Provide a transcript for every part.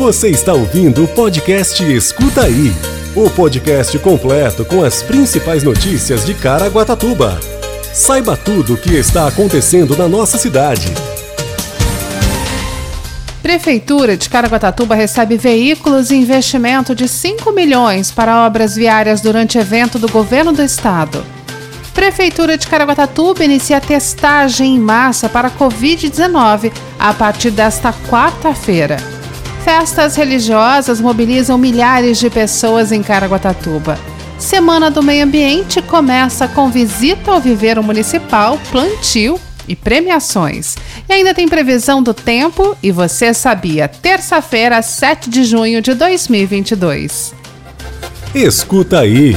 Você está ouvindo o podcast Escuta Aí o podcast completo com as principais notícias de Caraguatatuba. Saiba tudo o que está acontecendo na nossa cidade. Prefeitura de Caraguatatuba recebe veículos e investimento de 5 milhões para obras viárias durante evento do governo do estado. Prefeitura de Caraguatatuba inicia testagem em massa para Covid-19 a partir desta quarta-feira. Festas religiosas mobilizam milhares de pessoas em Caraguatatuba. Semana do Meio Ambiente começa com visita ao viveiro municipal, plantio e premiações. E ainda tem previsão do tempo e você sabia, terça-feira, 7 de junho de 2022. Escuta aí.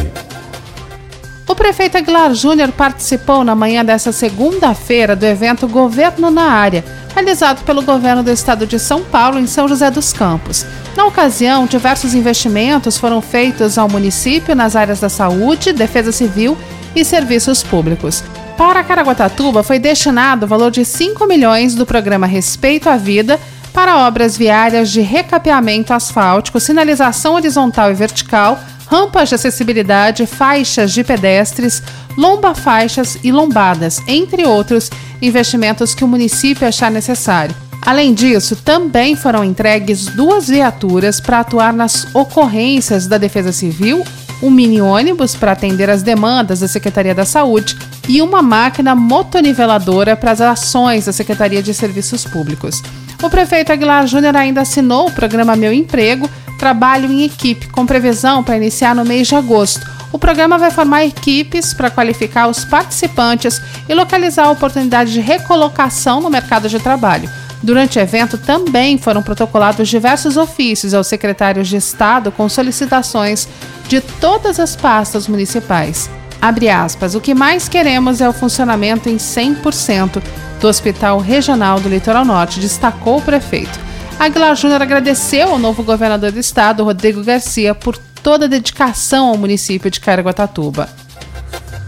O prefeito Aguilar Júnior participou na manhã dessa segunda-feira do evento Governo na Área, realizado pelo governo do estado de São Paulo em São José dos Campos. Na ocasião, diversos investimentos foram feitos ao município nas áreas da saúde, defesa civil e serviços públicos. Para Caraguatatuba foi destinado o valor de 5 milhões do programa Respeito à Vida para obras viárias de recapeamento asfáltico, sinalização horizontal e vertical, rampas de acessibilidade, faixas de pedestres, lomba-faixas e lombadas, entre outros investimentos que o município achar necessário. Além disso, também foram entregues duas viaturas para atuar nas ocorrências da Defesa Civil, um mini ônibus para atender as demandas da Secretaria da Saúde e uma máquina motoniveladora para as ações da Secretaria de Serviços Públicos. O prefeito Aguilar Júnior ainda assinou o programa Meu Emprego, trabalho em equipe, com previsão para iniciar no mês de agosto. O programa vai formar equipes para qualificar os participantes e localizar a oportunidade de recolocação no mercado de trabalho. Durante o evento também foram protocolados diversos ofícios aos secretários de Estado com solicitações de todas as pastas municipais. Aspas, o que mais queremos é o funcionamento em 100% do Hospital Regional do Litoral Norte, destacou o prefeito. Aguilar Júnior agradeceu ao novo governador do estado, Rodrigo Garcia, por toda a dedicação ao município de Caraguatatuba.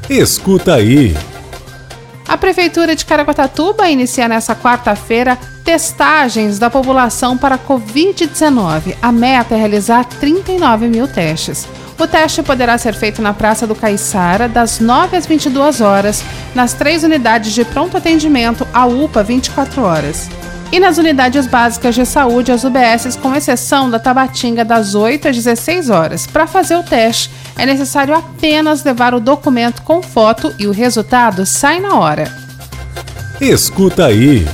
Escuta aí. A Prefeitura de Caraguatatuba inicia nesta quarta-feira testagens da população para Covid-19. A meta é realizar 39 mil testes. O teste poderá ser feito na Praça do Caiçara, das 9 às 22 horas, nas três unidades de pronto atendimento, a UPA 24 horas e nas unidades básicas de saúde, as UBSs, com exceção da Tabatinga, das 8 às 16 horas. Para fazer o teste, é necessário apenas levar o documento com foto e o resultado sai na hora. Escuta aí.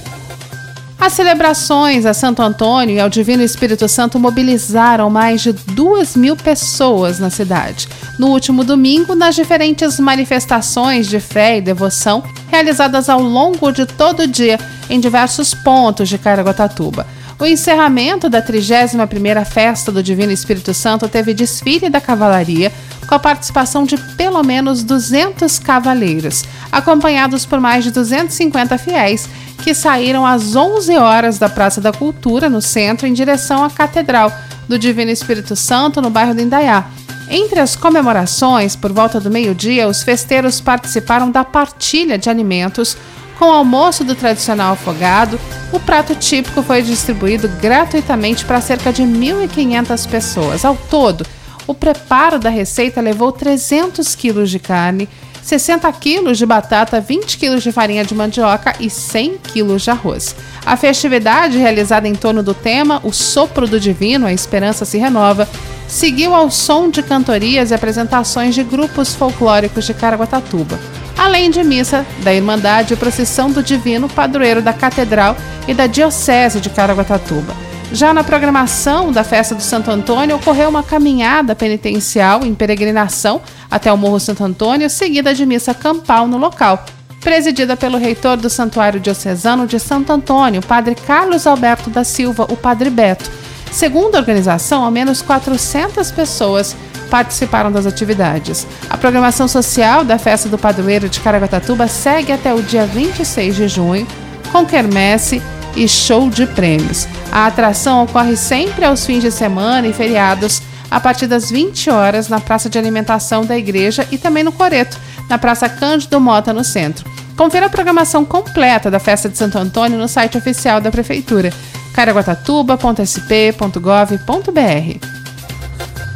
As celebrações a Santo Antônio e ao Divino Espírito Santo mobilizaram mais de duas mil pessoas na cidade. No último domingo, nas diferentes manifestações de fé e devoção realizadas ao longo de todo o dia em diversos pontos de Caraguatatuba. O encerramento da 31ª Festa do Divino Espírito Santo teve desfile da cavalaria, com a participação de pelo menos 200 cavaleiros, acompanhados por mais de 250 fiéis que saíram às 11 horas da Praça da Cultura, no centro, em direção à Catedral do Divino Espírito Santo, no bairro de Indaiá. Entre as comemorações, por volta do meio-dia, os festeiros participaram da partilha de alimentos com o almoço do tradicional afogado. O prato típico foi distribuído gratuitamente para cerca de 1.500 pessoas. Ao todo, o preparo da receita levou 300 quilos de carne, 60 quilos de batata, 20 quilos de farinha de mandioca e 100 quilos de arroz. A festividade, realizada em torno do tema O Sopro do Divino, a Esperança se Renova, seguiu ao som de cantorias e apresentações de grupos folclóricos de Caraguatatuba, além de missa da Irmandade e procissão do Divino Padroeiro da Catedral e da Diocese de Caraguatatuba. Já na programação da festa do Santo Antônio, ocorreu uma caminhada penitencial em peregrinação até o Morro Santo Antônio, seguida de missa campal no local, presidida pelo reitor do Santuário Diocesano de Santo Antônio, Padre Carlos Alberto da Silva, o Padre Beto. Segundo a organização, ao menos 400 pessoas participaram das atividades. A programação social da Festa do Padroeiro de Caraguatatuba segue até o dia 26 de junho, com quermesse e show de prêmios. A atração ocorre sempre aos fins de semana e feriados, a partir das 20 horas, na Praça de Alimentação da Igreja e também no Coreto, na Praça Cândido Mota, no centro. Confira a programação completa da Festa de Santo Antônio no site oficial da Prefeitura. caraguatatuba.sp.gov.br.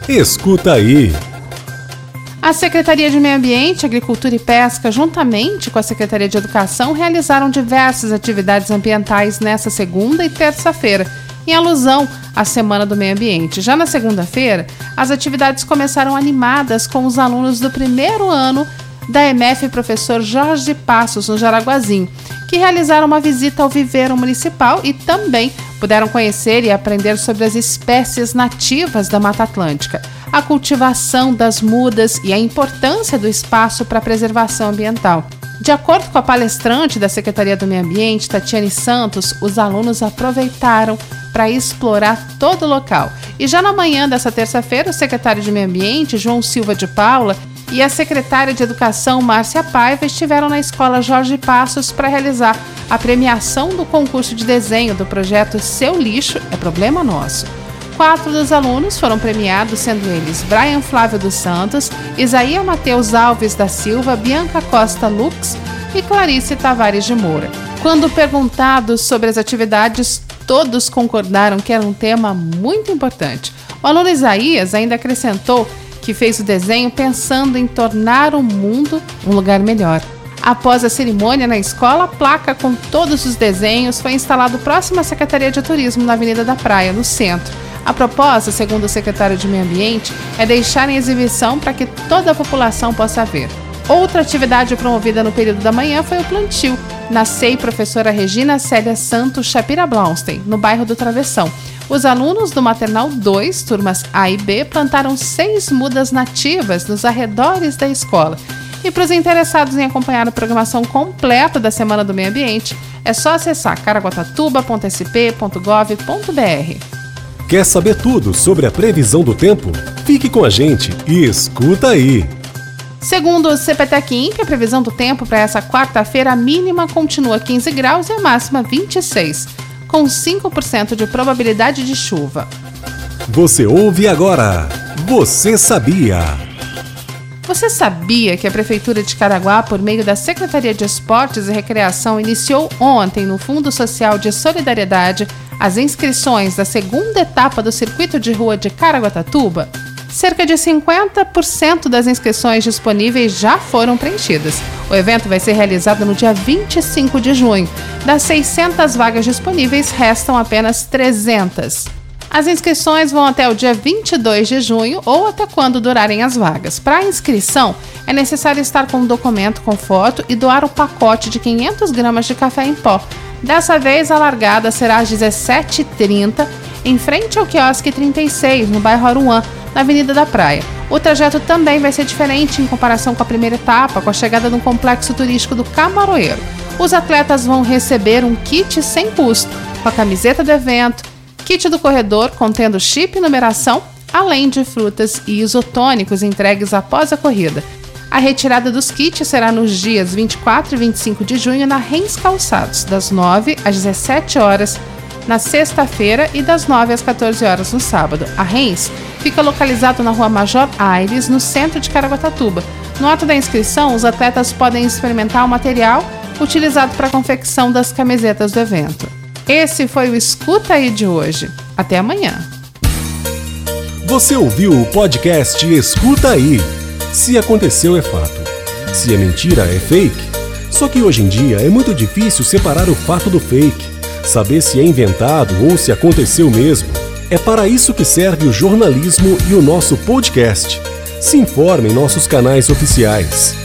Escuta aí. A Secretaria de Meio Ambiente, Agricultura e Pesca, juntamente com a Secretaria de Educação, realizaram diversas atividades ambientais nesta segunda e terça-feira, em alusão à Semana do Meio Ambiente. Já na segunda-feira, as atividades começaram animadas com os alunos do primeiro ano da MF Professor Jorge Passos, no Jaraguazinho, que realizaram uma visita ao viveiro municipal e também puderam conhecer e aprender sobre as espécies nativas da Mata Atlântica a cultivação das mudas e a importância do espaço para a preservação ambiental. De acordo com a palestrante da Secretaria do Meio Ambiente, Tatiane Santos, os alunos aproveitaram para explorar todo o local. E já na manhã dessa terça-feira, o secretário de Meio Ambiente, João Silva de Paula, e a secretária de Educação, Márcia Paiva, estiveram na escola Jorge Passos para realizar a premiação do concurso de desenho do projeto Seu Lixo é Problema Nosso. Quatro dos alunos foram premiados, sendo eles Brian Flávio dos Santos, Isaías Mateus Alves da Silva, Bianca Costa Lux e Clarice Tavares de Moura. Quando perguntados sobre as atividades, todos concordaram que era um tema muito importante. O aluno Isaías ainda acrescentou que fez o desenho pensando em tornar o mundo um lugar melhor. Após a cerimônia na escola, a placa com todos os desenhos foi instalada próximo à Secretaria de Turismo na Avenida da Praia, no centro. A proposta, segundo o secretário de Meio Ambiente, é deixar em exibição para que toda a população possa ver. Outra atividade promovida no período da manhã foi o plantio, na SEI Professora Regina Célia Santos Chapira Blaustein, no bairro do Travessão. Os alunos do Maternal 2, turmas A e B, plantaram seis mudas nativas nos arredores da escola. E para os interessados em acompanhar a programação completa da Semana do Meio Ambiente, é só acessar caraguatatuba.sp.gov.br. Quer saber tudo sobre a previsão do tempo? Fique com a gente e escuta aí. Segundo o CPTEC a previsão do tempo para essa quarta-feira, a mínima continua 15 graus e a máxima 26, com 5% de probabilidade de chuva. Você ouve agora. Você sabia? Você sabia que a Prefeitura de Caraguá, por meio da Secretaria de Esportes e Recreação, iniciou ontem no Fundo Social de Solidariedade as inscrições da segunda etapa do Circuito de Rua de Caraguatatuba, cerca de 50% das inscrições disponíveis já foram preenchidas. O evento vai ser realizado no dia 25 de junho. Das 600 vagas disponíveis, restam apenas 300. As inscrições vão até o dia 22 de junho ou até quando durarem as vagas. Para a inscrição, é necessário estar com um documento com foto e doar o pacote de 500 gramas de café em pó Dessa vez, a largada será às 17h30, em frente ao quiosque 36, no bairro Aruan, na Avenida da Praia. O trajeto também vai ser diferente em comparação com a primeira etapa, com a chegada no complexo turístico do Camaroeiro. Os atletas vão receber um kit sem custo, com a camiseta do evento, kit do corredor contendo chip e numeração, além de frutas e isotônicos entregues após a corrida. A retirada dos kits será nos dias 24 e 25 de junho na Rens Calçados, das 9 às 17 horas na sexta-feira e das 9 às 14 horas no sábado. A Rens fica localizado na rua Major Aires, no centro de Caraguatatuba. No ato da inscrição, os atletas podem experimentar o material utilizado para a confecção das camisetas do evento. Esse foi o Escuta aí de hoje. Até amanhã. Você ouviu o podcast Escuta aí. Se aconteceu, é fato. Se é mentira, é fake. Só que hoje em dia é muito difícil separar o fato do fake, saber se é inventado ou se aconteceu mesmo. É para isso que serve o jornalismo e o nosso podcast. Se informe em nossos canais oficiais.